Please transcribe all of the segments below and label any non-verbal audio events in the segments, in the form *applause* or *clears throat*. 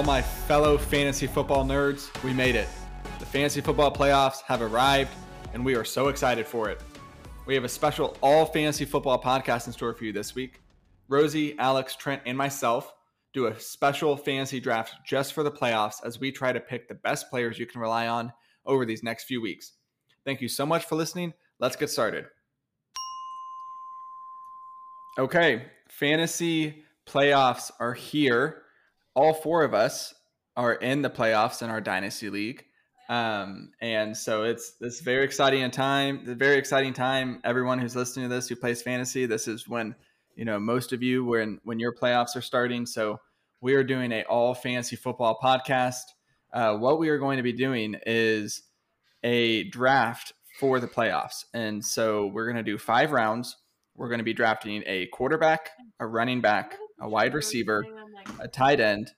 all my fellow fantasy football nerds. We made it. The fantasy football playoffs have arrived, and we are so excited for it. We have a special all fantasy football podcast in store for you this week. Rozey, Alex, Trent, and myself do a special fantasy draft just for the playoffs as we try to pick the best players you can rely on over these next few weeks. Thank you so much for listening. Let's get started. Okay, fantasy playoffs are here. All four of us are in the playoffs in our dynasty league. Um, and so it's this very exciting time, the very exciting time. Everyone who's listening to this who plays fantasy, this is when you know most of you when when your playoffs are starting. So we are doing a all fantasy football podcast. Uh, what we are going to be doing is a draft for the playoffs, and so we're going to do five rounds. We're going to be drafting a quarterback, a running back, a wide receiver, a tight end,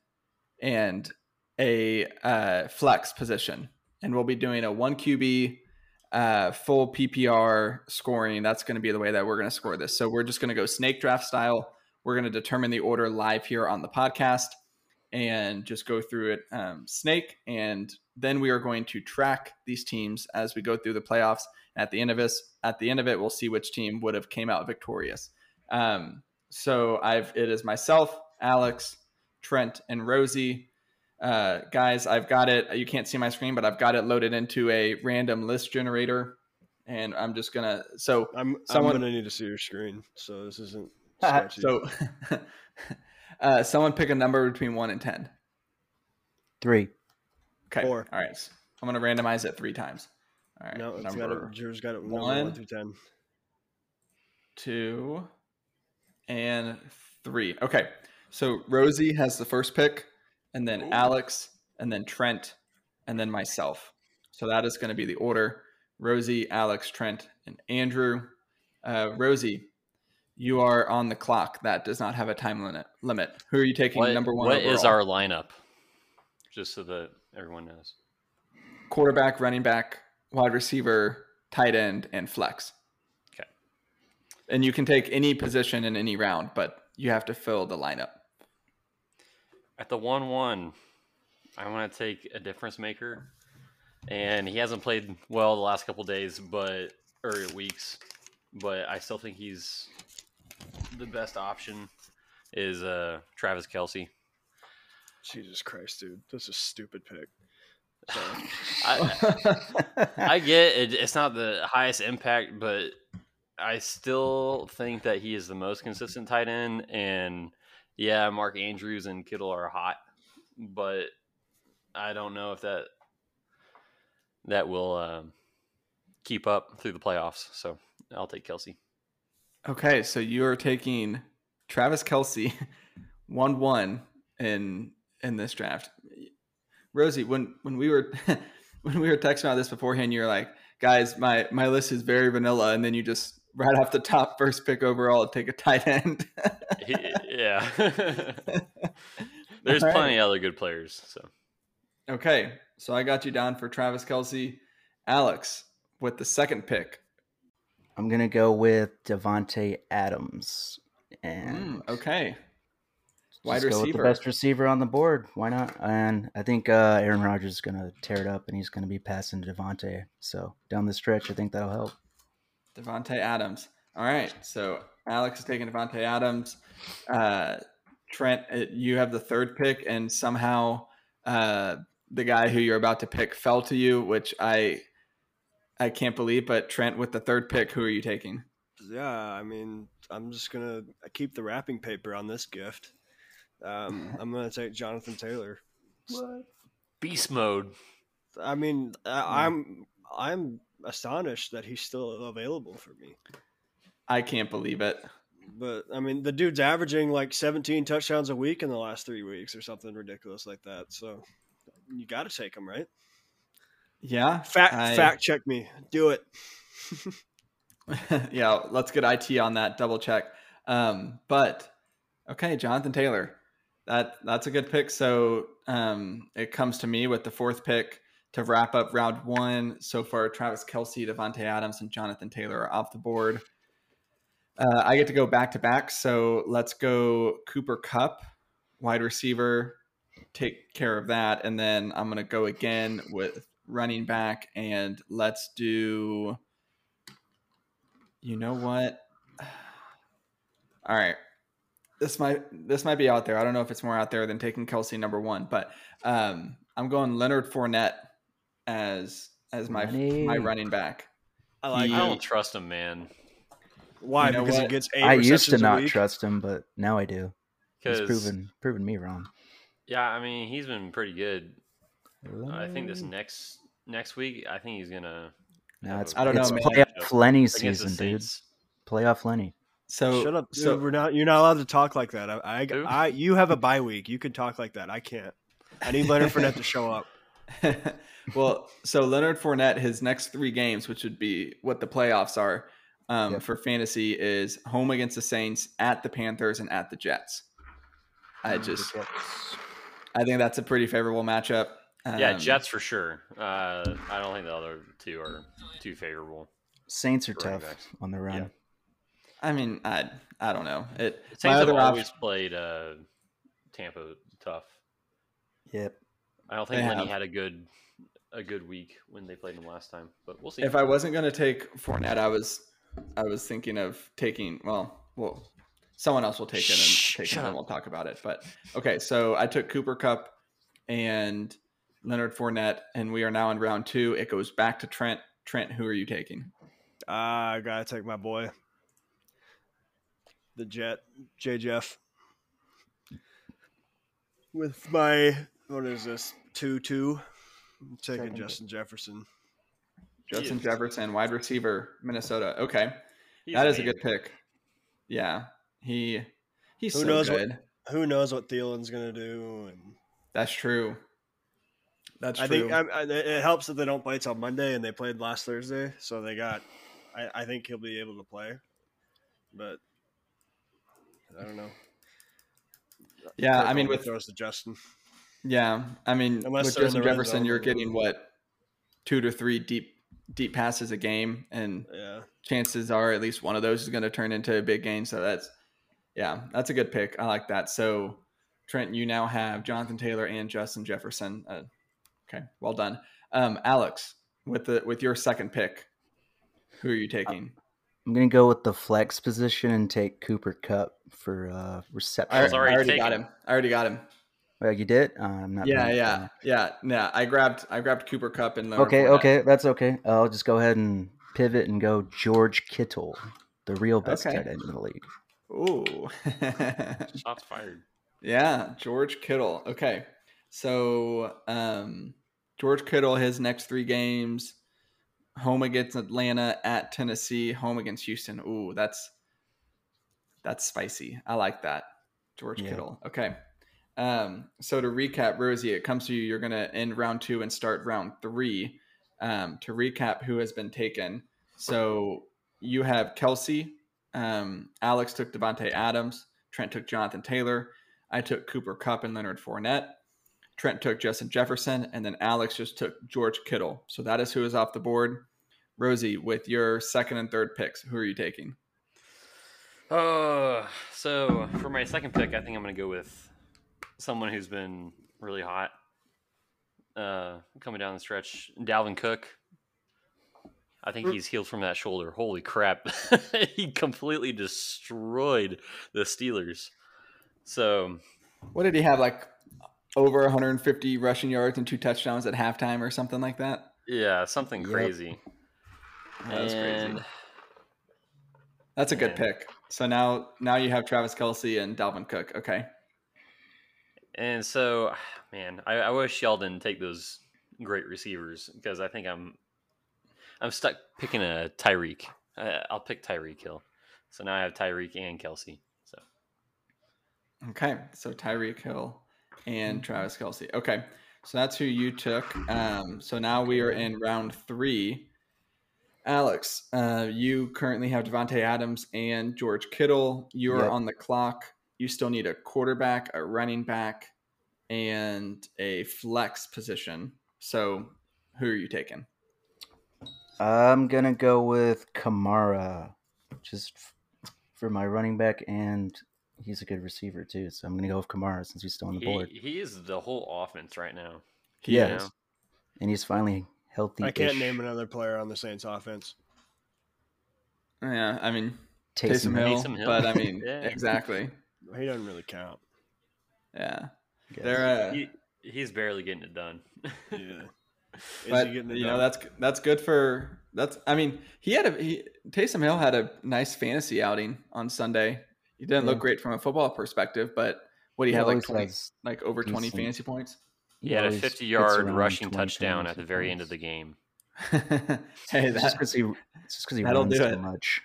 and a uh, flex position. And we'll be doing a one QB uh, full PPR scoring. That's going to be the way that we're going to score this. So we're just going to go snake draft style. We're going to determine the order live here on the podcast and just go through it um, snake. And then we are going to track these teams as we go through the playoffs. At the end of this, at the end of it, we'll see which team would have came out victorious. Um, so I've it is myself, Alex, Trent, and Rozey uh, guys, I've got it. You can't see my screen, but I've got it loaded into a random list generator, and I'm just gonna. So I'm someone, I'm gonna need to see your screen. So this isn't. *laughs* so, *laughs* uh, someone pick a number between one and ten. Three. Okay. Four. All right. So I'm gonna randomize it three times. All right. No, it's got it. Drew's got it. One, one through ten. Two, and three. Okay. So Rozey has the first pick and then Ooh. Alex, and then Trent, and then myself. So that is going to be the order Rozey, Alex, Trent, and Andrew. Uh, Rozey, you are on the clock. That does not have a time limit. Limit. Who are you taking what, number one? What overall? is our lineup? Just so that everyone knows. Quarterback, running back, wide receiver, tight end, and flex. Okay. And you can take any position in any round, but you have to fill the lineup. At the 1 1, I want to take a difference maker. And he hasn't played well the last couple days, but or weeks, but I still think he's the best option is uh Travis Kelce? Jesus Christ, dude. That's a stupid pick. *laughs* I, I get it, it's not the highest impact, but I still think that he is the most consistent tight end and yeah, Mark Andrews and Kittle are hot, but I don't know if that that will uh, keep up through the playoffs. So I'll take Kelce. Okay, so you are taking Travis Kelce, *laughs* one one in in this draft. Rozey, when when we were *laughs* when we were texting about this beforehand, you were like, "Guys, my my list is very vanilla," and then you just right off the top, first pick overall, take a tight end. *laughs* yeah. *laughs* There's right. plenty of other good players. So okay, so I got you down for Travis Kelce. Alex with the second pick. I'm gonna go with Davante Adams. And mm, okay, wide receiver, the best receiver on the board. Why not? And I think uh, Aaron Rodgers is gonna tear it up, and he's gonna be passing to Davante. So down the stretch, I think that'll help. Davante Adams. All right, so Alex is taking Davante Adams. Uh, Trent, uh, you have the third pick, and somehow uh, the guy who you're about to pick fell to you, which I I can't believe. But Trent, with the third pick, who are you taking? Yeah, I mean, I'm just gonna keep the wrapping paper on this gift. Um, *laughs* I'm gonna take Jonathan Taylor. What? Beast mode. I mean, I, I'm I'm astonished that he's still available for me. I can't believe it. But I mean, the dude's averaging like 17 touchdowns a week in the last three weeks or something ridiculous like that. So you got to take him, right? Yeah. Fact I... fact check me. Do it. *laughs* yeah, let's get IT on that. Double check. Um, but okay, Jonathan Taylor. That that's a good pick. So um, it comes to me with the fourth pick to wrap up round one. So far, Travis Kelce, Davante Adams, and Jonathan Taylor are off the board. Uh, I get to go back to back. So let's go Cooper Kupp, wide receiver, take care of that, and then I'm gonna go again with running back, and let's do. You know what? *sighs* All right, this might this might be out there. I don't know if it's more out there than taking Kelce number one, but um, I'm going Leonard Fournette as as my Money. my running back. I like He- I don't trust him, man. Why? You know because he gets eight I used to not trust him, but now I do. He's proven proven me wrong. yeah, I mean he's been pretty good. I think this next next week, I think he's gonna. No, it's, a I don't it's know, man. playoff Lenny season, dude. Saints. Playoff Lenny. So Shut up, dude. So We're not. You're not allowed to talk like that. I, I, I- you have a bye week. You can talk like that. I can't. I need Leonard Fournette to show up. *laughs* well, so Leonard Fournette, his next three games, which would be what the playoffs are um, Yep. for fantasy, is home against the Saints, at the Panthers, and at the Jets. I just, I think that's a pretty favorable matchup. Yeah, Um, Jets for sure. Uh, I don't think the other two are too favorable. Saints are tough backs. on the run. Yeah. I mean, I, I don't know. It Saints my have always option. played uh, Tampa tough. Yep. I don't think They Lenny have. had a good a good week when they played him last time, but we'll see. If I wasn't going to take Fournette, I was, I was thinking of taking. Well, well, someone else will take it and take it, shut and we'll talk about it. But okay, so I took Cooper Kupp and Leonard Fournette, and we are now in round two. It goes back to Trent. Trent, who are you taking? Ah, I gotta take my boy, the Jet, J Jeff, with my what is this two two? I'm taking Second. Justin Jefferson. Justin. Jefferson, wide receiver, Minnesota. Okay, He's that is a good pick. Yeah, he he's Who so knows what- good. Who knows what Thielen's gonna do? And That's true. That's I true. think I, I, it helps that they don't play till Monday, and they played last Thursday, so they got. I, I think he'll be able to play, but I don't know. yeah, I Kirk mean with throws to Justin. Yeah, I mean, Unless with Justin Jefferson, zone, you're getting what two to three deep deep passes a game, and Yeah, chances are at least one of those is going to turn into a big gain. So that's yeah, that's a good pick. I like that. So Trent, you now have Jonathan Taylor and Justin Jefferson. Uh, okay, well done, um, Alex. With the with your second pick, who are you taking? I'm gonna go with the flex position and take Cooper Kupp for uh, reception. I, I already already got him. I already got him. Oh, you did? Uh, I'm not. Yeah, yeah, attention. yeah, yeah. I grabbed I grabbed Cooper Kupp and Leonard Okay, Fournette. okay, that's okay. I'll just go ahead and pivot and go George Kittle, the real best Okay. tight end in the league. Ooh. *laughs* Shots fired. Yeah, George Kittle. Okay. So, um, George Kittle, his next three games home against Atlanta, at Tennessee, home against Houston. Ooh, that's that's spicy. I like that. George Yeah. Kittle. Okay. Um, so to recap, Rozey, it comes to you. You're gonna end round two and start round three. Um, to recap who has been taken. So you have Kelce. Um, Alex took Davante Adams. Trent took Jonathan Taylor. I took Cooper Kupp and Leonard Fournette. Trent took Justin Jefferson, and then Alex just took George Kittle. So that is who is off the board. Rozey, with your second and third picks, who are you taking? Uh, so for my second pick, I think I'm going to go with someone who's been really hot. Uh, coming down the stretch, Dalvin Cook. I think he's healed from that shoulder. Holy crap! *laughs* he completely destroyed the Steelers. So What did he have? Like over 150 rushing yards and two touchdowns at halftime or something like that? yeah, something Yep. crazy. That's and crazy. That's a good Man. pick. So now now you have Travis Kelce and Dalvin Cook. Okay. And so, *sighs* man, I, I wish y'all didn't take those great receivers because I think I'm I'm stuck picking a Tyreek. Uh, I'll pick Tyreek Hill. So now I have Tyreek and Kelce. So Okay. So Tyreek Hill and Travis Kelce. Okay. So that's who you took. Um, so now we are in round three. Alex, uh, you currently have Davante Adams and George Kittle. You are Yep. on the clock. You still need a quarterback, a running back, and a flex position. So who are you taking? I'm gonna go with Kamara, just f- for my running back and he's a good receiver too. So I'm gonna go with Kamara since he's still on the He, board. he is the whole offense right now. He Yeah. is. and he's finally healthy. I can't name another player on the Saints offense. Yeah, I mean Taysom Taysom Hill, Taysom Hill. but I mean *laughs* Yeah. exactly. He doesn't really count. Yeah, they're uh, He, he's barely getting it done. Yeah. *laughs* Is but he getting it you know that's that's good for that's. I mean, he had a he, Taysom Hill had a nice fantasy outing on Sunday. He didn't look great from a football perspective, but what he He had like twenty, has- like over twenty decent- fantasy points. He had a fifty-yard rushing touchdown at the very end of the game. hey, *laughs* It's just that because he, it's just 'cause he runs do so much.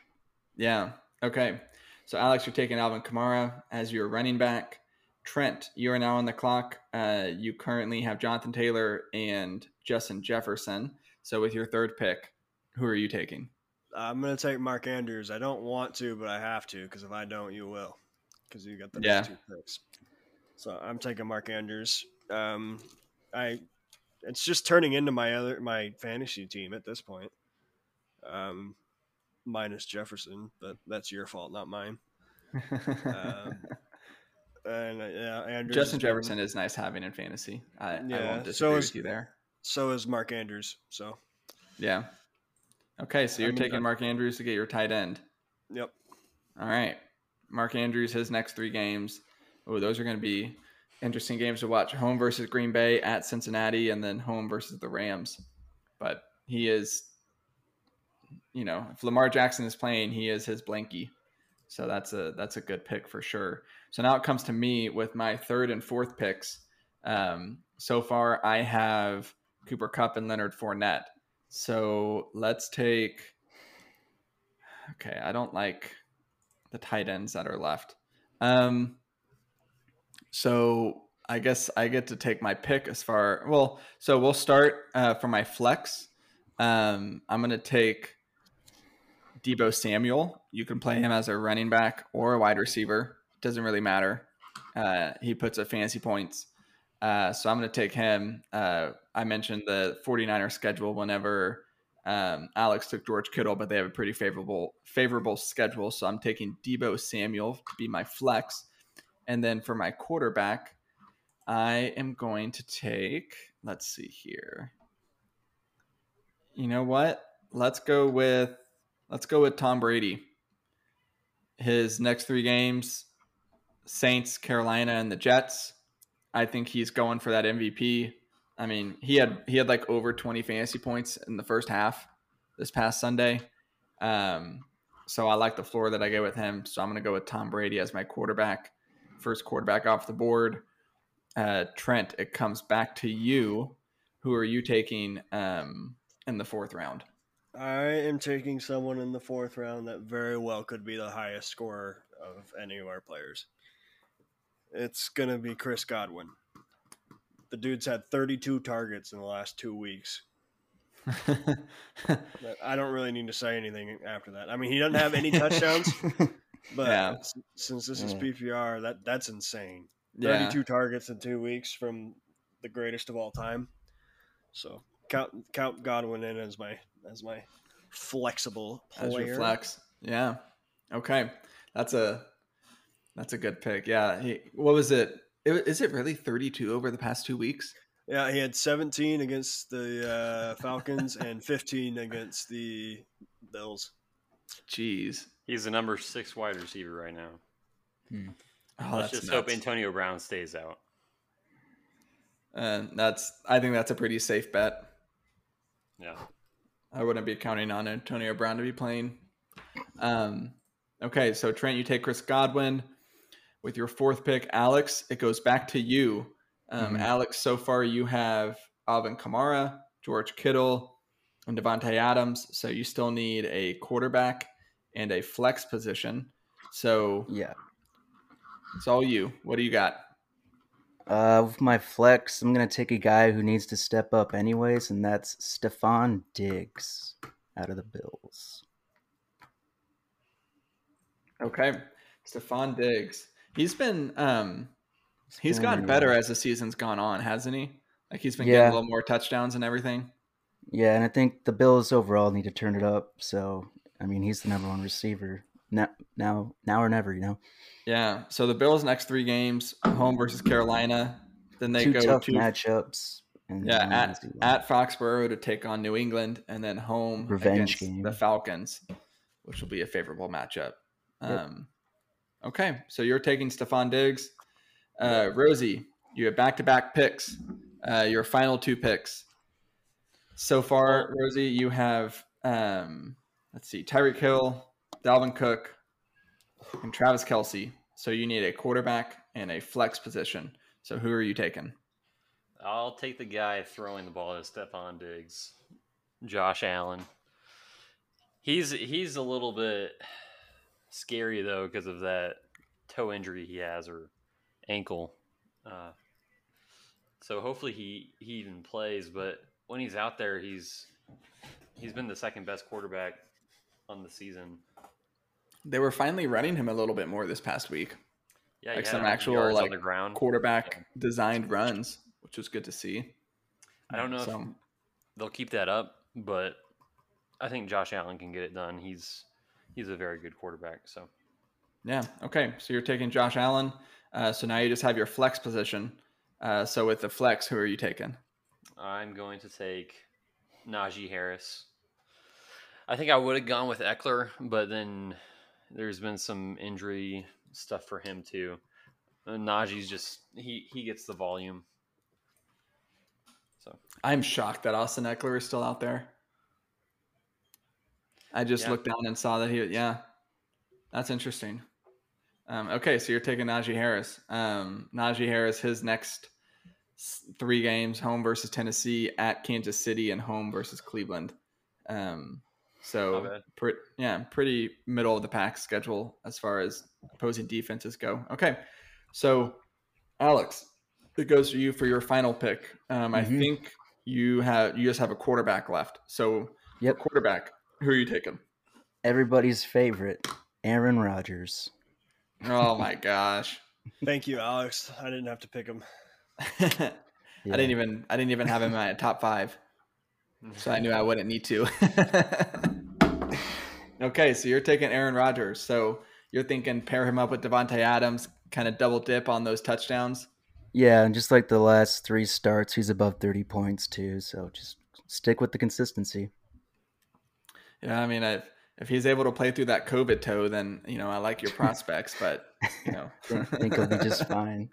Yeah. Okay. So Alex, you're taking Alvin Kamara as your running back. Trent, you are now on the clock. Uh, you currently have Jonathan Taylor and Justin Jefferson. So with your third pick, who are you taking? I'm gonna take Mark Andrews. I don't want to, but I have to because if I don't, you will, because you got the Yeah. next two picks. So I'm taking Mark Andrews. Um, I, it's just turning into my other my fantasy team at this point. Um, minus Jefferson, but that's your fault, not mine. *laughs* Um, and uh, yeah, Andrews. Justin Jefferson is nice having in fantasy. I, I won't so is- with you there. So is Mark Andrews. So Yeah. Okay, so you're I mean, taking uh, Mark Andrews to get your tight end. yep. All right. Mark Andrews, his next three games. Oh, those are going to be interesting games to watch. Home versus Green Bay, at Cincinnati, and then home versus the Rams. But he is, you know, if Lamar Jackson is playing, he is his blankie. So that's a that's a good pick for sure. So now it comes to me with my third and fourth picks. Um, so far, I have Cooper Kupp and Leonard Fournette. So let's take. Okay, I don't like the tight ends that are left. Um, so I guess I get to take my pick as far. Well, so we'll start uh, for my flex. Um, I'm gonna take Deebo Samuel. You can play him as a running back or a wide receiver. Doesn't really matter. Uh, he puts up fantasy points. Uh, so I'm going to take him. Uh, I mentioned the 49er schedule whenever um, Alex took George Kittle, but they have a pretty favorable favorable schedule. So I'm taking Deebo Samuel to be my flex. And then for my quarterback, I am going to take, let's see here. You know what? Let's go with let's go with Tom Brady. His next three games, Saints, Carolina, and the Jets. I think he's going for that MVP. I mean, he had he had like over 20 fantasy points in the first half this past Sunday. Um, so I like the floor that I get with him. So I'm going to go with Tom Brady as my quarterback, first quarterback off the board. Uh, Trent, it comes back to you. Who are you taking um, in the fourth round? I am taking someone in the fourth round that very well could be the highest scorer of any of our players. It's going to be Chris Godwin. The dude's had 32 targets in the last two weeks. *laughs* I don't really need to say anything after that. I mean, he doesn't have any touchdowns, *laughs* but Yeah. since this is PPR, that that's insane. yeah. 32 targets in two weeks from the greatest of all time. So count count Godwin in as my as my flexible player. as your flex. Yeah. Okay. That's a that's a good pick. Yeah. He, what was it? it? Is it really 32 over the past two weeks? Yeah, he had 17 against the uh, Falcons *laughs* and 15 against the Bills. Jeez. He's the number six wide receiver right now. Oh, Let's that's just hope. Antonio Brown stays out. And that's I think that's a pretty safe bet. Yeah. I wouldn't be counting on Antonio Brown to be playing. Um, okay, so Trent, you take Chris Godwin with your fourth pick, Alex. It goes back to you, um, Mhm. Alex. So far, you have Alvin Kamara, George Kittle, and Davante Adams. So you still need a quarterback and a flex position. So yeah. it's all you. What do you got? Uh, with my flex, I'm gonna take a guy who needs to step up anyways, and that's Stefon Diggs out of the Bills. Okay, Stefon Diggs. He's been um, he's been gotten better as the season's gone on, hasn't he? Like he's been Yeah. getting a little more touchdowns and everything. Yeah, and I think the Bills overall need to turn it up. So, I mean, he's the number one receiver now, now, now or never. You know, Yeah. So the Bills' next three games: home versus Carolina. Then they two go tough to matchups. And yeah at at Foxborough to take on New England, and then home Revenge against game. the Falcons, which will be a favorable matchup. Yep. Um, okay, so you're taking Stefon Diggs, uh, Rozey. You have back-to-back picks. Uh, your final two picks. So far, Rozey, you have um, let's see, Tyreek Hill, Dalvin Cook, and Travis Kelce. So you need a quarterback and a flex position. So who are you taking? I'll take the guy throwing the ball to Stefon Diggs, Josh Allen. He's he's a little bit scary though because of that toe injury he has or ankle. Uh, so hopefully he he even plays. But when he's out there, he's he's been the second best quarterback on the season. They were finally running him a little bit more this past week. Yeah, Like some actual, like, on the ground. Quarterback designed runs, which was good to see. I don't know So, if they'll keep that up, but I think Josh Allen can get it done. He's he's a very good quarterback. So yeah. Okay. So you're taking Josh Allen. Uh, so now you just have your flex position. Uh, so with the flex, who are you taking? I'm going to take Najee Harris. I think I would have gone with Ekeler, but then there's been some injury stuff for him too. Uh, Najee's just he he gets the volume. So I'm shocked that Austin Ekeler is still out there. I just Yeah. looked down and saw that he, yeah, that's interesting. Um, okay, so you're taking Najee Harris. Um, Najee Harris, his next three games: home versus Tennessee, at Kansas City, and home versus Cleveland. Um, so, bad. pre- yeah, pretty middle of the pack schedule as far as opposing defenses go. Okay, so Alex, it goes to you for your final pick. Um, I Mhm. think you have you just have a quarterback left. So, Yep. quarterback, who are you taking? Everybody's favorite, Aaron Rodgers. Oh *laughs* my gosh. Thank you, Alex. I didn't have to pick him. *laughs* I didn't even I didn't even have him in my top five, Mm-hmm. so I knew I wouldn't need to. *laughs* okay, so you're taking Aaron Rodgers. So you're thinking pair him up with Davante Adams, kind of double dip on those touchdowns. Yeah, and just like the last three starts, he's above 30 points too. So just stick with the consistency. Yeah, I mean, if if he's able to play through that COVID toe, then you know I like your prospects, but you know, *laughs* think, think he'll be just *laughs* fine.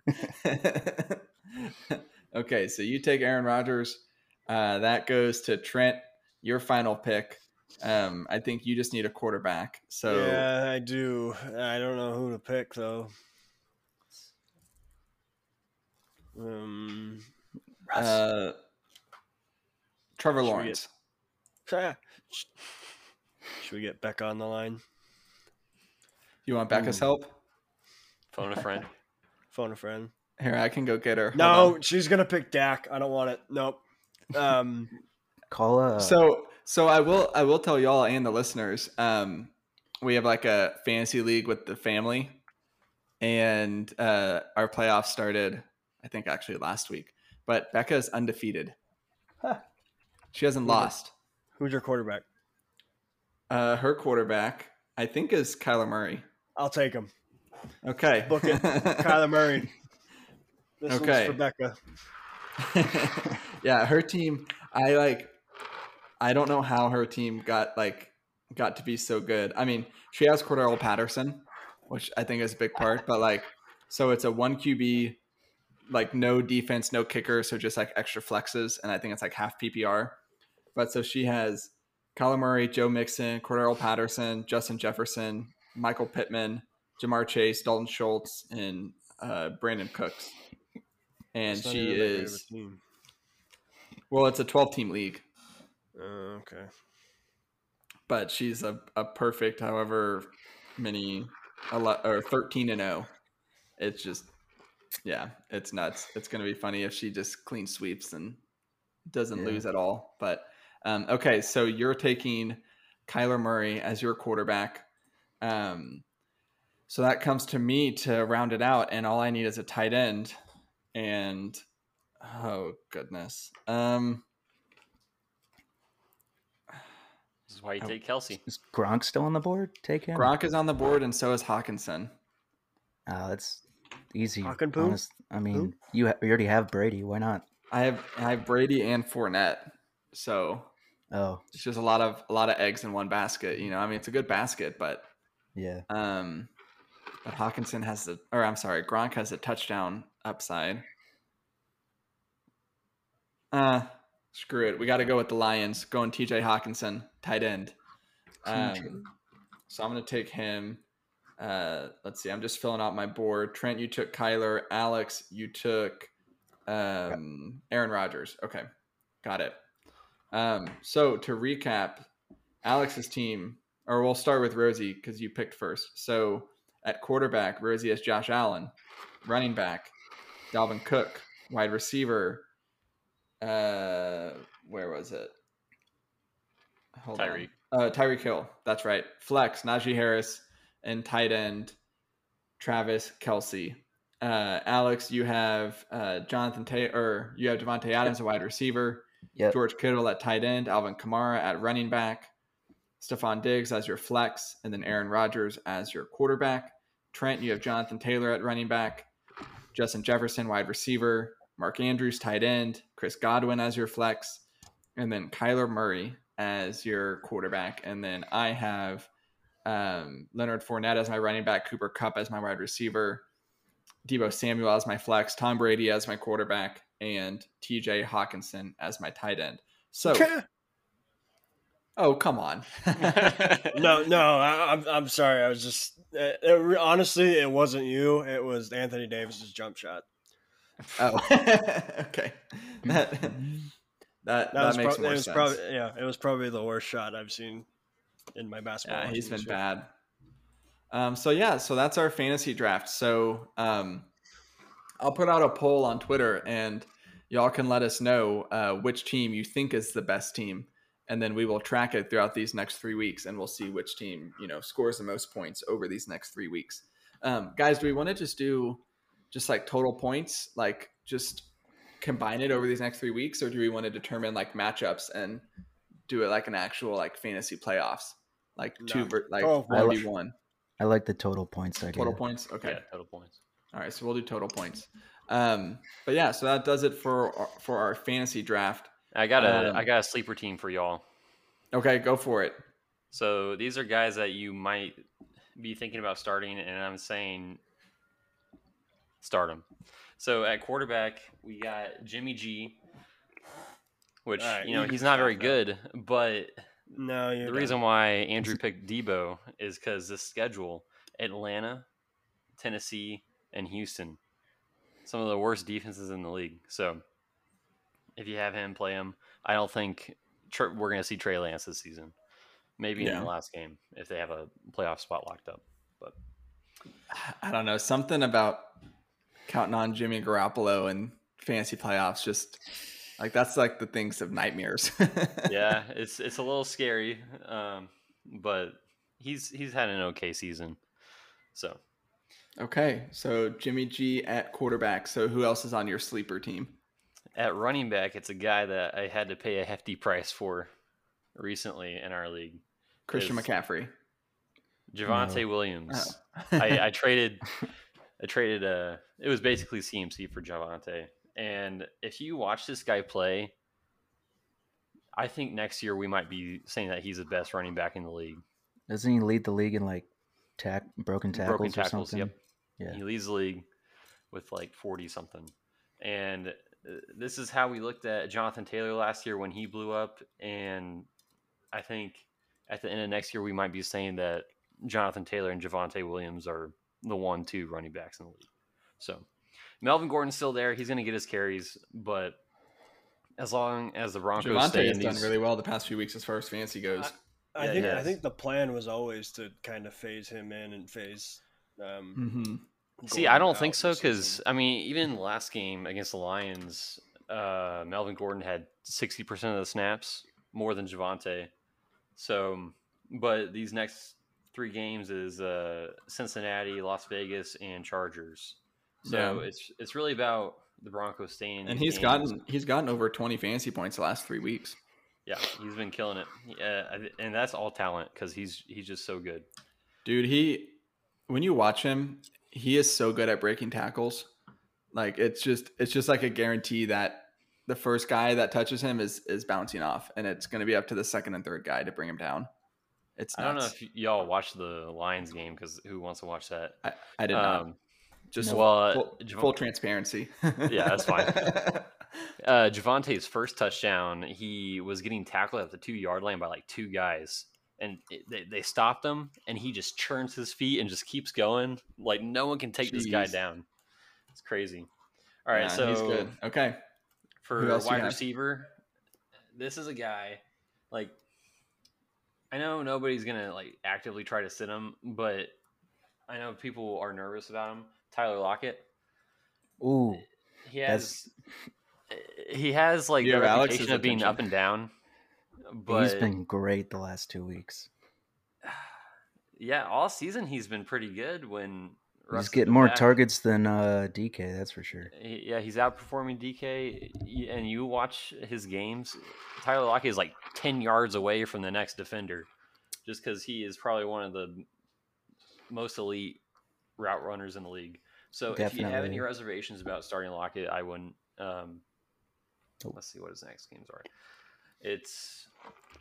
okay, so you take Aaron Rodgers. Uh, that goes to Trent. Your final pick. Um, I think you just need a quarterback. So yeah, I do. I don't know who to pick though. Um, uh, Trevor Should we Lawrence. ah, *laughs* sh- should we get Becca on the line? You want Becca's Hmm. help? phone a friend. *laughs* Phone a friend. Here, I can go get her. Hold No, on. she's gonna pick Dak. I don't want it. Nope. Um, Call a So so I will I will tell y'all and the listeners. Um, we have like a fantasy league with the family, and uh, our playoffs started. I think actually last week, but Becca is undefeated. Huh. She hasn't lost. who's your quarterback? Uh, her quarterback, I think, is Kyler Murray. I'll take him. Okay, Book it. *laughs* Kyler Murray. This Okay. one's for Becca. *laughs* yeah, her team. I like. I don't know how her team got like got to be so good. I mean, she has Cordell Patterson, which I think is a big part. But like, so it's a one QB, like no defense, no kicker, so just like extra flexes, and I think it's like half PPR. But so she has Kyler Murray, Joe Mixon, Cordell Patterson, Justin Jefferson, Michael Pittman, Ja'Marr Chase, Dalton Schultz, and uh, Brandin Cooks. And she even that big of a is well, it's a 12 team league, Uh, okay. but she's a, a perfect, however many, ele- or 13 and 0. It's just, yeah, it's nuts. It's going to be funny if she just clean sweeps and doesn't Yeah. lose at all. But um, okay, so you're taking Kyler Murray as your quarterback. Um, so that comes to me to round it out, and all I need is a tight end. And oh goodness, um, This is why you take Kelce. Is Gronk still on the board? Take him. Gronk is on the board, and so is Hockenson. Oh, that's easy. Hawkinpoo? honest- I mean, you, ha- you already have Brady. Why not? I have I have Brady and Fournette, so Oh, it's just a lot of a lot of eggs in one basket. You know, I mean, it's a good basket, but yeah. um, but Hockenson has the, or I'm sorry, Gronk has a touchdown upside. Uh, screw it. We got to go with the Lions. Going TJ Hockenson, tight end. Um, so I'm going to take him. Uh, let's see. I'm just filling out my board. Trent, you took Kyler. Alex, you took um, Aaron Rodgers. Okay, got it. Um, so to recap, Alex's team, or we'll start with Rozey because you picked first. So at quarterback, Rozey has Josh Allen. Running back, Dalvin Cook. Wide receiver, uh, where was it? Hold Tyreek. on. Uh, Tyreek Hill. That's right. Flex, Najee Harris, and tight end, Travis Kelce. Uh, Alex, you have uh, Jonathan Taylor, or you have Davante Adams, a wide receiver. Yep. George Kittle at tight end, Alvin Kamara at running back, Stefon Diggs as your flex, and then Aaron Rodgers as your quarterback. Trent, you have Jonathan Taylor at running back, Justin Jefferson wide receiver, Mark Andrews tight end, Chris Godwin as your flex, and then Kyler Murray as your quarterback. And then I have um, Leonard Fournette as my running back, Cooper Kupp as my wide receiver, Deebo Samuel as my flex, Tom Brady as my quarterback, and TJ Hockenson as my tight end. So, oh come on, *laughs* no, no, I, I'm I'm sorry. I was just it, it, honestly, it wasn't you. It was Anthony Davis's jump shot. oh, *laughs* okay, that that That, that, makes prob- more sense. probably yeah, it was probably the worst shot I've seen in my basketball. Yeah, he's been bad. Um, so yeah, so that's our fantasy draft. So um, I'll put out a poll on Twitter, and y'all can let us know uh, which team you think is the best team, and then we will track it throughout these next three weeks, and we'll see which team you know scores the most points over these next three weeks. Um, guys, do we want to just do just like total points, like just combine it over these next three weeks, or do we want to determine like matchups and do it like an actual like fantasy playoffs, like two No. ver- like Oh, one v one I like the total points idea. total points. Okay, Yeah, total points. all right, so we'll do total points. Um, but yeah, so that does it for our, for our fantasy draft. I got a Um, I got a sleeper team for y'all. Okay, go for it. So these are guys that you might be thinking about starting, and I'm saying start them. So at quarterback, we got Jimmy G, which All right, you know he's not very that. good, but No, the done. reason why Andrew *laughs* picked Deebo is because the schedule: Atlanta, Tennessee, and Houston, some of the worst defenses in the league. So if you have him, play him. I don't think we're going to see Trey Lance this season. Maybe in the last game if they have a playoff spot locked up. But I don't know something about counting on Jimmy Garoppolo and fantasy playoffs. Just like that's like the things of nightmares. *laughs* yeah, it's it's a little scary, um, but he's he's had an okay season. So Okay, so Jimmy G at quarterback. So who else is on your sleeper team? At running back, it's a guy that I had to pay a hefty price for recently in our league. Christian McCaffrey. Javonte No. Williams. Oh. I, I *laughs* traded I traded uh it was basically CMC for Javonte. And if you watch this guy play, I think next year we might be saying that he's the best running back in the league. Doesn't he lead the league in like tack broken tackles, Broken or tackles, something? yep. Yeah. He leads the league with like 40 something. And uh, this is how we looked at Jonathan Taylor last year when he blew up. And I think at the end of next year, we might be saying that Jonathan Taylor and Javonte Williams are the one, two running backs in the league. So Melvin Gordon's still there. He's going to get his carries. But as long as the Broncos Javonte stay has in done really well the past few weeks as far as fantasy goes. I Yeah, think I think the plan was always to kind of phase him in and phase. Um, hmm See, I don't think so because. I mean, even last game against the Lions, uh, Melvin Gordon had sixty percent of the snaps, more than Javonte. So, but these next three games is uh, Cincinnati, Las Vegas, and Chargers. So Yeah. it's it's really about the Broncos staying. And he's games. gotten he's gotten over twenty fantasy points the last three weeks. Yeah, he's been killing it. Yeah, and that's all talent because he's he's just so good. Dude, he when you watch him, he is so good at breaking tackles. Like it's just it's just like a guarantee that the first guy that touches him is is bouncing off, and it's going to be up to the second and third guy to bring him down. It's nuts. I don't know if y'all watched the Lions game because who wants to watch that? I, I did not. Um, just no, well, full, uh, full transparency. yeah, that's fine. *laughs* uh, Javonte's first touchdown, he was getting tackled at the two yard line by like two guys, and it, they, they stopped him, and he just churns his feet and just keeps going. Like no one can take Jeez. this guy down. It's crazy. All right, so he's good. Okay, for wide receiver, this is a guy like I know nobody's gonna like actively try to sit him, but I know people are nervous about him. Tyler Lockett. Ooh, he has he has like the reputation of being up and down. But he's been great the last two weeks. *sighs* Yeah, all season he's been pretty good. When Russ he's getting more back. targets than uh, DK, that's for sure. Yeah, he's outperforming DK. And you watch his games, Tyler Lockett is like ten yards away from the next defender, just because he is probably one of the most elite route runners in the league. So Definitely. if you have any reservations about starting Lockett, I wouldn't. Um, let's see what his next games are. It's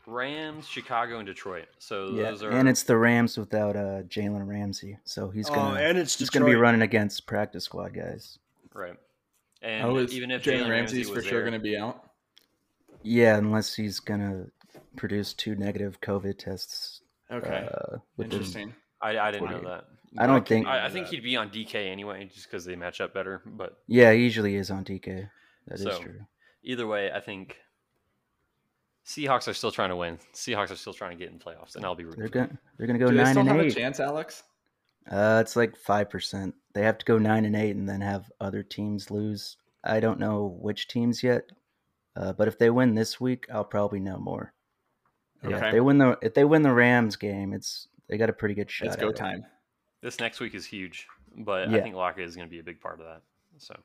Rams, Chicago, and Detroit. So yeah, those are and it's the Rams without uh, Jalen Ramsey. So he's oh, gonna oh, and it's he's gonna be running against practice squad guys. Right. And oh, even if Jalen Ramsey's Ramsey for sure gonna be out. Yeah, unless he's gonna produce two negative COVID tests. Okay. Uh, Interesting. I, I didn't know that. I don't think. I, I think he'd be on DK anyway, just because they match up better. But yeah, he usually is on DK. That so, is true. Either way, I think Seahawks are still trying to win. Seahawks are still trying to get in playoffs, and I'll be. rooting. They're gonna they're gonna go Do nine and have eight. A chance, Alex. Uh, it's like five percent. They have to go nine and eight, and then have other teams lose. I don't know which teams yet, uh, but if they win this week, I'll probably know more. Okay. Yeah, if they win the if they win the Rams game, it's they got a pretty good shot. It's go time. It. This next week is huge, but yeah. I think Lockett is going to be a big part of that. So,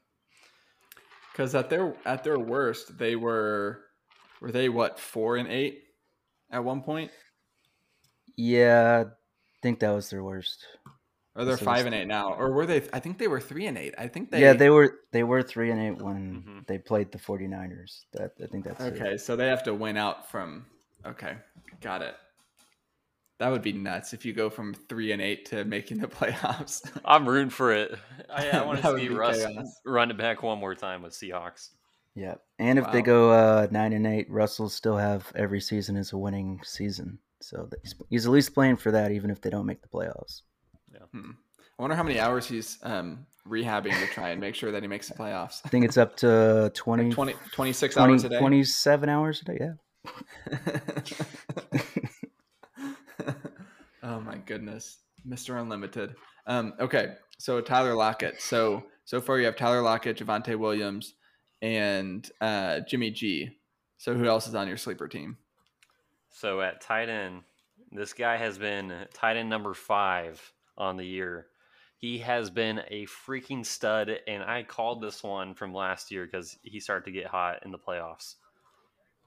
because at their at their worst, they were were they what four and eight at one point? Yeah, I think that was their worst. Or they're five and eight now, or were they? I think they were three and eight. I think they. Yeah, they were. They were three and eight when mm-hmm. they played the 49ers. That I think that's okay. It. So they have to win out from. Okay, got it. That would be nuts if you go from three and eight to making the *laughs* playoffs. I'm rooting for it. I, I *laughs* want to see Russ chaos. run it back one more time with Seahawks. Yeah, and if wow. they go uh, nine and eight, Russell still have every season as a winning season. So he's, he's at least playing for that, even if they don't make the playoffs. Yeah. Hmm. I wonder how many hours he's um, rehabbing to try and make sure that he makes the playoffs. I think it's up to 20, like 20 26 20, hours a day. 27 hours a day, yeah. *laughs* oh my goodness, Mr. Unlimited. Um, okay, so Tyler Lockett. So so far you have Tyler Lockett, Javonte Williams, and uh, Jimmy G. So who else is on your sleeper team? So at tight end, this guy has been tight end number five on the year. He has been a freaking stud, and I called this one from last year because he started to get hot in the playoffs.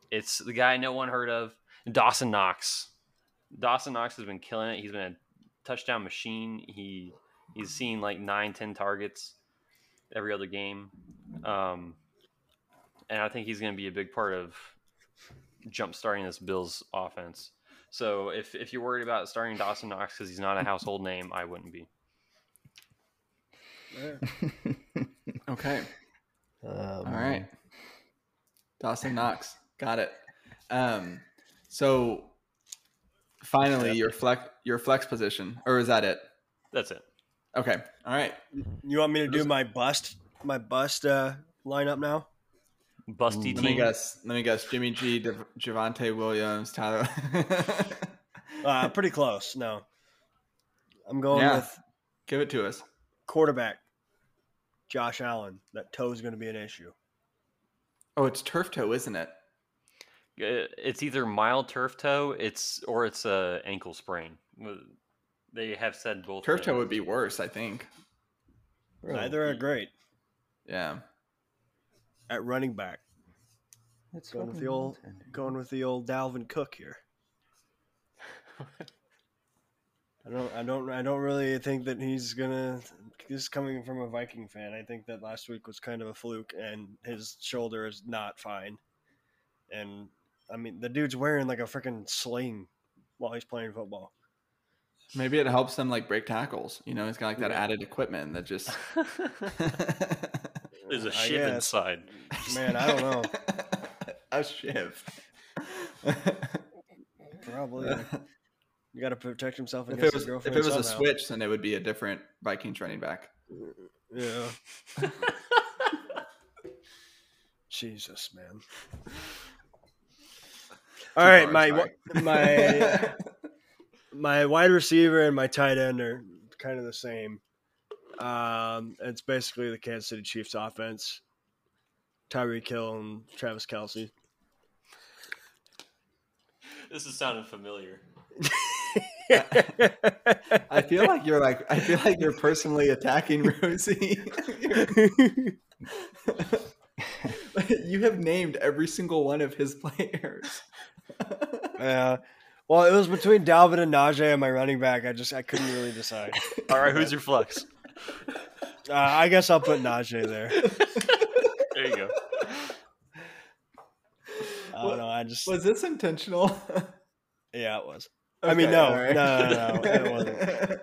It's the guy no one heard of, Dawson Knox. Dawson Knox has been killing it. He's been a touchdown machine. He he's seen like nine, ten targets every other game, um, and I think he's going to be a big part of jump starting this Bills offense. So if if you're worried about starting Dawson Knox because he's not a household name, I wouldn't be. *laughs* okay. Um, All right. Dawson Knox. Got it. Um, so Finally, your flex your flex position, or is that it? That's it. Okay. All right. You want me to do my bust my bust uh, lineup now? Busty team. Let me guess. Let me guess. Jimmy G, De- Javonte Williams, Tyler. *laughs* uh, pretty close. No, I'm going yeah. with. Give it to us. Quarterback, Josh Allen. That toe is going to be an issue. Oh, it's turf toe, isn't it? It's either mild turf toe, it's or it's a ankle sprain. They have said both. Turf toe would be worse, I think. Neither are great. Yeah. At running back, It's Going with the old- goaltending. Going with the old Dalvin Cook here. *laughs* I don't. I don't. I don't really think that he's gonna. This is coming from a Viking fan. I think that last week was kind of a fluke, and his shoulder is not fine. And I mean, the dude's wearing like a freaking sling while he's playing football. Maybe it helps them like break tackles. You know, he's got like that Yeah. added equipment that just. *laughs* *laughs* There's a ship inside. Man, I don't know. *laughs* a shiv. *laughs* Probably. You got to protect himself if against it was his if it was a switch, then it would be a different Vikings running back. Yeah. *laughs* Jesus, man. All right, far, my sorry. my my wide receiver and my tight end are kind of the same. Um, it's basically the Kansas City Chiefs offense. Tyreek Hill and Travis Kelce. This is sounding familiar. I feel like you're like I feel like you're personally attacking Rozey. *laughs* you have named every single one of his players. yeah. Well, it was between Dalvin and Najee and my running back. I just I couldn't really decide. All right, who's your flex? Uh, I guess I'll put Najee there. There you go. I don't know. I just Was this intentional? yeah, it was. I mean, no, no, no, no, it wasn't.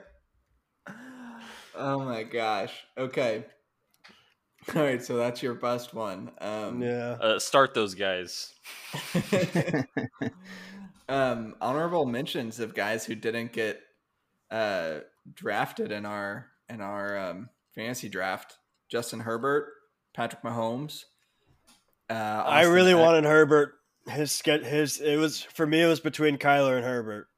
*laughs* oh my gosh. Okay. All right, so that's your best one. Um, Yeah. Uh, start those guys. *laughs* um, honorable mentions of guys who didn't get uh, drafted in our in our um, fantasy draft: Justin Herbert, Patrick Mahomes. Uh, I really Eck- wanted Herbert. His his it was for me. It was between Kyler and Herbert.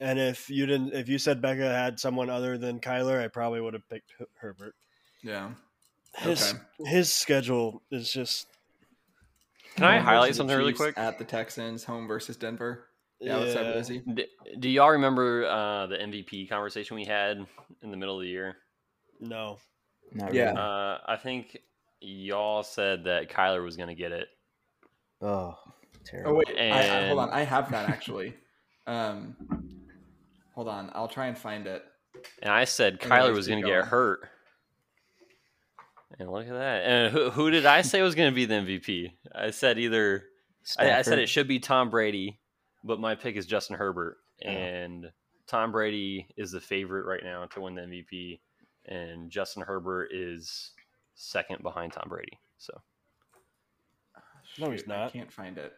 And if you didn't, if you said Becca had someone other than Kyler, I probably would have picked H- Herbert. Yeah. His his schedule is just Can I highlight versus the something really quick? At the Texans, home versus Denver. Yeah, what's up, yeah. Rozey? D- do y'all remember uh, the MVP conversation we had in the middle of the year? No, Not Yeah. really. Uh, I think y'all said that Kyler was going to get it. Oh, terrible. Oh terrible. wait, I, I, hold on. I have that actually. Um, hold on. I'll try and find it. And I said Anyways, Kyler was going to get hurt. And look at that. And who, who did I say was going to be the MVP? I said either I, I said it should be Tom Brady, but my pick is Justin Herbert, Oh. and Tom Brady is the favorite right now to win the MVP, and Justin Herbert is second behind Tom Brady. So No, he's Shoot, I not. can't find it.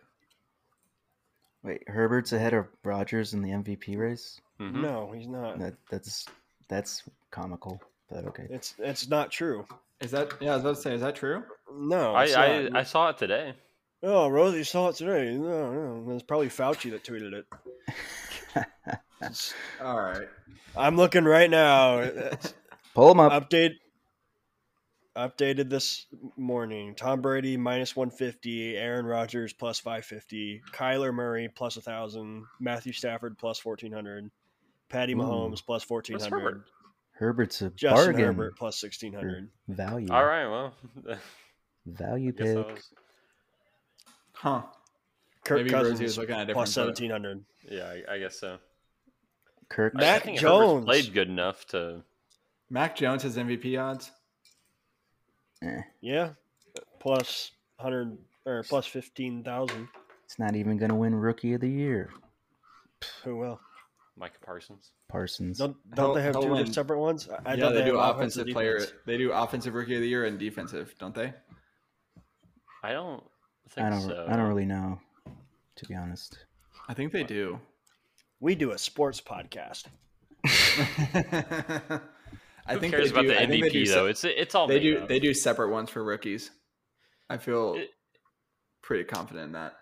Wait, Herbert's ahead of Rodgers in the MVP race. mhm. no, he's not. That that's that's comical, but okay. It's it's not true. Is that? Yeah, I was about to say. Is that true? No, I, I. I saw it today. oh, Rozey saw it today. No, no, it's probably Fauci that tweeted it. *laughs* All right. I'm looking right now. *laughs* It's- Pull him up. Update updated this morning. Tom Brady minus 150, Aaron Rodgers plus 550, Kyler Murray plus 1000, Matthew Stafford plus 1400, Patty Mahomes plus 1400, Herbert? Herbert's a Justin bargain. Herbert plus 1600. Value. All right, well, *laughs* Value pick. was, Huh. Kirk Maybe Rozey was Cousins looking at a plus different. photo. 1700. yeah, I, I guess so. Kirk. I- I Mac think Herbert's Jones. played good enough to. Mac Jones has MVP odds. eh, Yeah. Plus 100 or plus 15,000. it's not even going to win Rookie of the Year. Who will? Micah Parsons. Parsons. Don't don't they have he'll two win. separate ones? I I yeah, they, they, do have offensive player. They do offensive rookie of the year and defensive, don't they? I don't think I don't. so. I don't really know, to be honest. I think they do. We do a sports podcast. *laughs* I Who think cares they about do, the I think they do MVP se- though? It's it's all they made do up. they do separate ones for rookies. I feel It- pretty confident in that.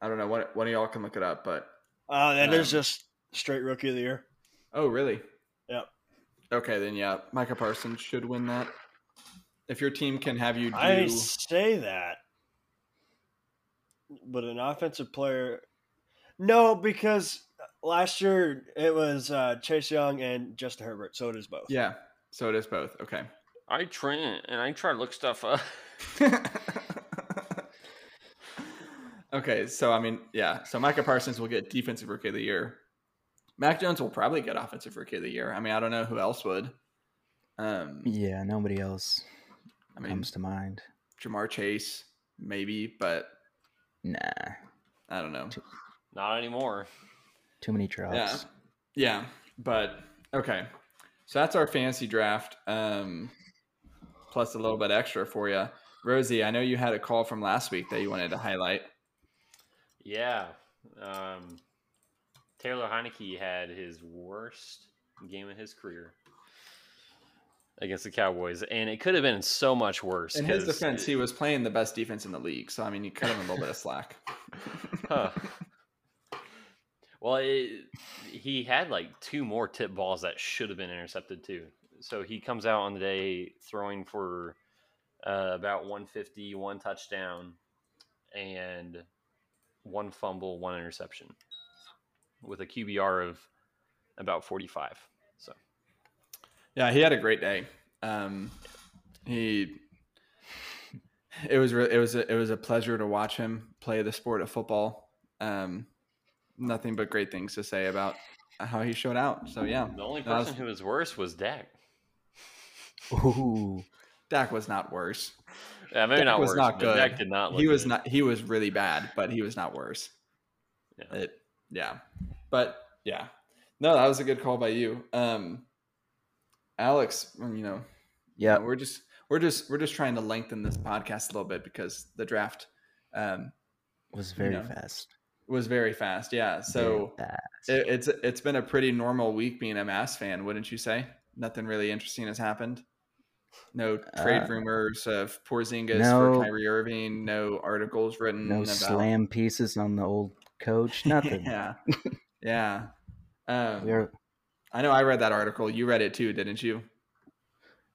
I don't know. One, one of y'all can look it up, but Uh, that is Um, just straight rookie of the year. oh, really? Yep. Okay, then yeah, Micah Parsons should win that. If your team can have you do, I say that, but an offensive player, no, because last year it was uh, Chase Young and Justin Herbert, so it is both. yeah, so it is both. Okay. I train and I try to look stuff up. *laughs* Okay, so I mean, yeah. So Micah Parsons will get defensive rookie of the year. Mac Jones will probably get offensive rookie of the year. I mean, I don't know who else would. Um, Yeah, nobody else I mean, comes to mind. Ja'Marr Chase, maybe, but Nah, I don't know. Not anymore. Too many drops. Yeah, yeah, but okay. So that's our fantasy draft. Um, plus a little bit extra for you, Rozey. I know you had a call from last week that you wanted to highlight. Yeah. Um, Taylor Heinicke had his worst game of his career against the Cowboys, and it could have been so much worse. In his defense, it- he was playing the best defense in the league, so I mean, you cut him a little bit of slack. Huh. *laughs* Well, it, he had like two more tip balls that should have been intercepted too. So he comes out on the day throwing for uh, about 150, one touchdown, and one fumble, one interception, with a QBR of about 45. So Yeah, he had a great day. Um, he it was re- it was a, it was a pleasure to watch him play the sport of football. Um, nothing but great things to say about how he showed out. So yeah, the only that was- person who was worse was Dak. Ooh, Dak was not worse. Yeah, maybe Dak not was worse. not but Dak good. did not. Look He was good. not. He was really bad, but he was not worse. Yeah. It, yeah, but yeah, no, that was a good call by you, um, Alex. You know, yeah. we're just we're just we're just trying to lengthen this podcast a little bit because the draft um, Was very know, fast. Was very fast. Yeah, so fast. it, it's it's been a pretty normal week being a Mavs fan, wouldn't you say? Nothing really interesting has happened. No trade Uh, rumors of Porzingis no. for Kyrie Irving. No articles written. no about, slam pieces on the old coach. *laughs* Nothing. yeah, yeah. Um, We are, I know I read that article. You read it too, didn't you?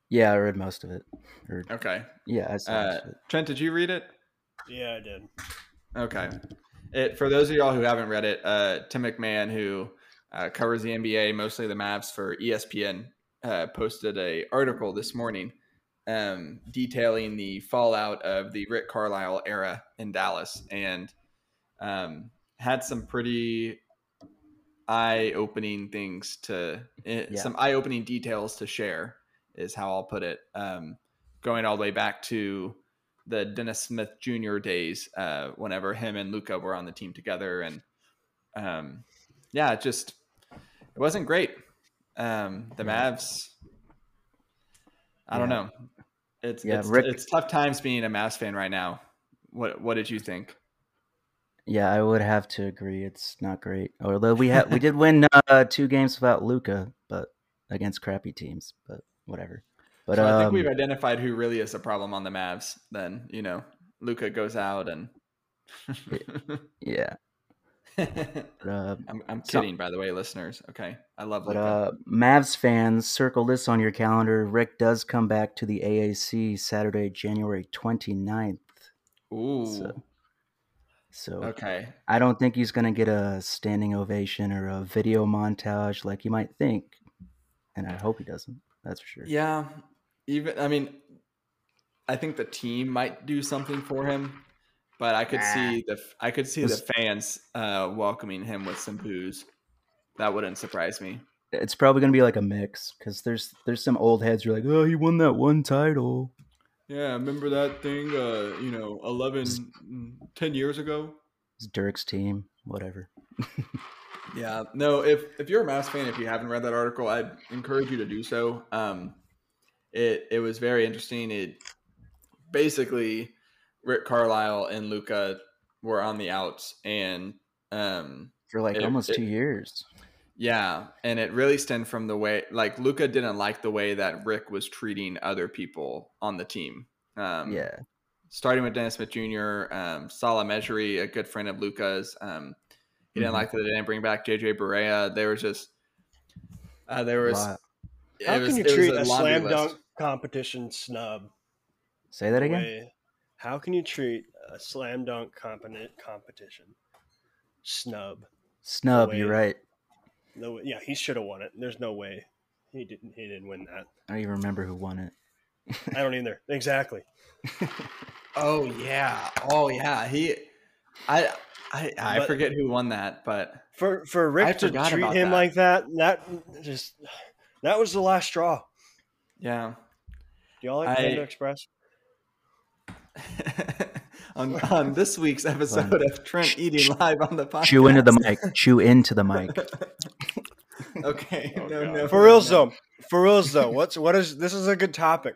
yeah, I read most of it. Or, Okay. yeah, I saw Uh, most of it. Trent, did you read it? Yeah, I did. Okay. It for those of y'all who haven't read it, uh, Tim MacMahon, who uh, covers the NBA, mostly the Mavs for ESPN, uh, posted a article this morning um, detailing the fallout of the Rick Carlisle era in Dallas, and um, had some pretty eye-opening things to eh, Yeah. some eye-opening details to share is how I'll put it. Um, going all the way back to the Dennis Smith Jr. days, uh, whenever him and Luka were on the team together, and um, yeah, it just it wasn't great. Um, the Mavs, I don't know. It's Yeah, it's, Rick- it's tough times being a Mavs fan right now. What what did you think? Yeah, I would have to agree. It's not great. Although we had we did win uh, two games without Luka, but against crappy teams. But whatever. But so I think um, we've identified who really is the problem on the Mavs. Then you know, Luka goes out and. *laughs* yeah. But, uh, *laughs* I'm, I'm So- kidding, by the way, listeners. Okay, I love But uh, Mavs fans, circle this on your calendar. Rick does come back to the AAC Saturday, January 29th. Ooh, so- So okay. I don't think he's going to get a standing ovation or a video montage like you might think. And I hope he doesn't. That's for sure. Yeah, even I mean, I think the team might do something for him, but I could Nah. see the I could see the fans uh, welcoming him with some booze. That wouldn't surprise me. It's probably going to be like a mix because there's there's some old heads who are like, oh, he won that one title. Yeah, remember that thing? Uh, you know, 11, 10 years ago. It's Dirk's team, whatever. *laughs* Yeah, no. If if you're a Mavs fan, if you haven't read that article, I'd encourage you to do so. Um, it it was very interesting. It basically Rick Carlisle and Luka were on the outs, and um, For like It- almost it- two years. yeah, and it really stemmed from the way like Luka didn't like the way that Rick was treating other people on the team. Um, yeah. starting with Dennis Smith Jr., um, Salah Mejri, a good friend of Luka's. Um, he didn't Mhm. like that they didn't bring back JJ Barea. There was just uh, there was. Lot. it How was- can you treat a, laundry slam list. dunk competition snub? Say that again. way- How can you treat a slam dunk competent competition snub? Snub, way- you're right. No, yeah, he should have won it. There's no way he didn't. He didn't win that. I don't even remember who won it. I don't either. Exactly. *laughs* Oh yeah, oh yeah. He I I, I But- forget who won that, but For for I Rick to treat him that. like that, that just that was the last straw. yeah. Do y'all like I- Panda Express? *laughs* on, on this week's episode of Trent eating live on the podcast. Chew into the mic. Chew into the mic. okay. Oh, no, God. no, For real no. though, for real though, what's what is this is a good topic.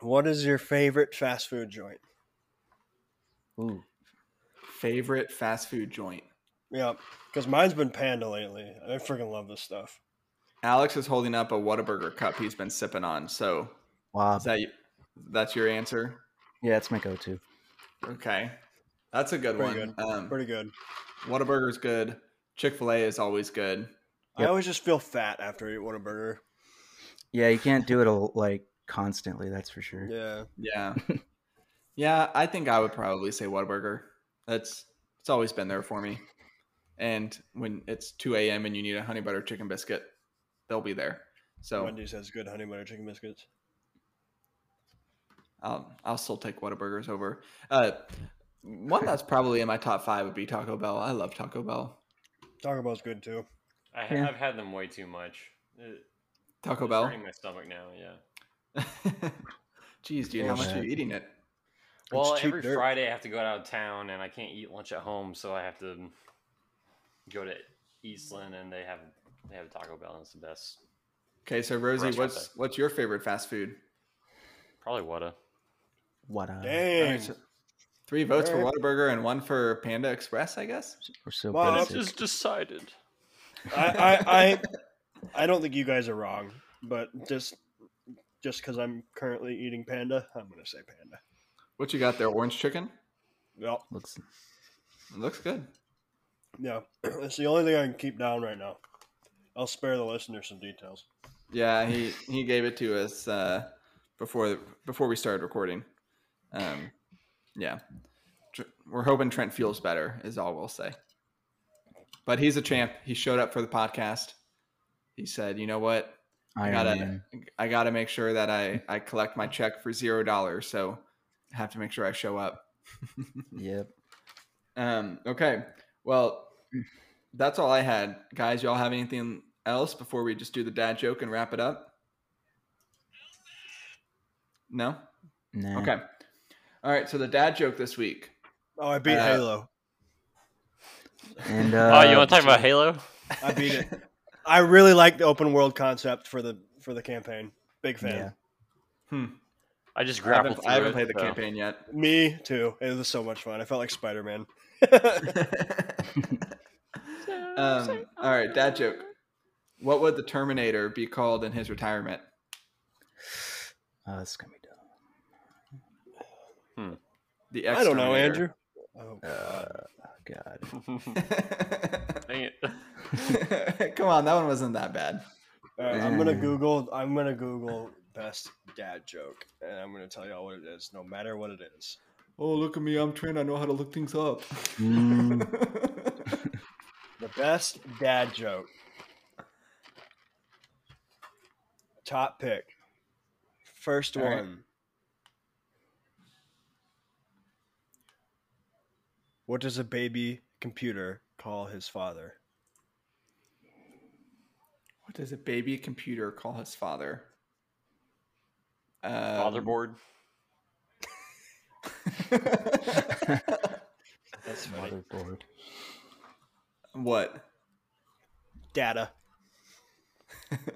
What is your favorite fast food joint? Ooh. Favorite fast food joint. Yeah, because mine's been Panda lately. I freaking love this stuff. Alex is holding up a Whataburger cup he's been sipping on. So Wow. is that you, that's your answer? Yeah, it's my go-to. Okay. That's a good Pretty one. Um, Pretty good. Whataburger's good. Chick fil A is always good. I Yep. always just feel fat after I eat Whataburger. Yeah, you can't do it all, like constantly. That's for sure. Yeah, Yeah. *laughs* yeah, I think I would probably say Whataburger. That's it's always been there for me. And when it's 2 a.m. and you need a honey butter chicken biscuit, they'll be there. So Wendy's has good honey butter chicken biscuits. I'll, I'll still take Whataburgers over. Uh, one that's probably in my top five would be Taco Bell. I love Taco Bell. Taco Bell's good too. I ha- Yeah. I've had them way too much. It, Taco it's Bell. hurting my stomach now. Yeah. *laughs* Jeez, dude, how much are Bullshit. you eating it? Well, every dirt. Friday I have to go out of town and I can't eat lunch at home, so I have to go to Eastland and they have they have Taco Bell and it's the best. Okay, so Rozey, Restaurant what's there. what's your favorite fast food? Probably Whata. What? All Dang. right, so three votes for Alright. Whataburger and one for Panda Express, I guess. we're so Well, basic. just decided. I, I, I, I don't think you guys are wrong, but just just because I'm currently eating Panda, I'm gonna say Panda. What you got there? Orange chicken. Yep. Looks. It looks good. Yeah, *clears throat* it's the only thing I can keep down right now. I'll spare the listener some details. Yeah, he he gave it to us uh, before before we started recording. Um, yeah, Tr- we're hoping Trent feels better. Is all we'll say. But he's a champ. He showed up for the podcast. He said, "You know what? I gotta Man. I gotta make sure that I I collect my check for zero dollars. So I have to make sure I show up." *laughs* Yep. Um, okay. Well, that's all I had. Guys, y'all have anything else before we just do the dad joke and wrap it up? No? Nah. Okay. All right. So the dad joke this week. Oh, I beat Uh, Halo. And uh, *laughs* oh, you want to talk about Halo? I beat it. I really like the open world concept for the for the campaign. Big fan. Yeah. Hmm. I just I haven't, grappled. I haven't through played the so- campaign yet. Me too. It was so much fun. I felt like Spider Man. *laughs* *laughs* um, all right. Dad joke. What would the Terminator be called in his retirement? Uh, it's gonna be dumb. The I don't know, Andrew. Oh, Uh, God. *laughs* Dang it. *laughs* Come on, that one wasn't that bad. All right, I'm gonna. Google. I'm gonna Google best dad joke, and I'm gonna tell y'all what it is, no matter what it is. Oh, look at me. I'm trained. I know how to look things up. Mm, *laughs* The best dad joke. Top pick. First All right. one. What does a baby computer call his father? what does a baby computer call his father? Um, Fatherboard. *laughs* That's funny. motherboard. what? Data. *laughs*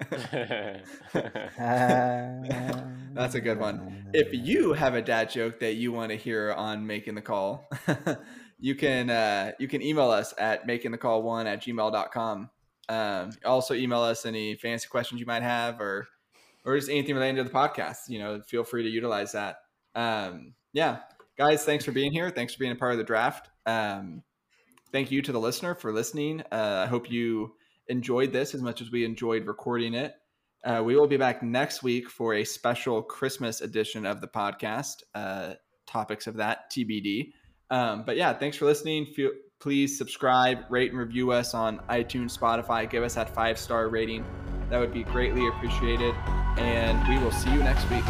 That's a good one. If you have a dad joke that you want to hear on making the call, *laughs* you can uh, you can email us at making the call one at gmail.com. Um, also email us any fancy questions you might have or or just anything related to the podcast. You know, feel free to utilize that. Um, yeah, guys, thanks for being here. Thanks for being a part of the draft. Um, thank you to the listener for listening. Uh, I hope you enjoyed this as much as we enjoyed recording it. Uh, we will be back next week for a special Christmas edition of the podcast. Uh, topics of that TBD. Um, but yeah, thanks for listening. Feel, please subscribe, rate, and review us on iTunes, Spotify. Give us that five star rating. That would be greatly appreciated. And we will see you next week.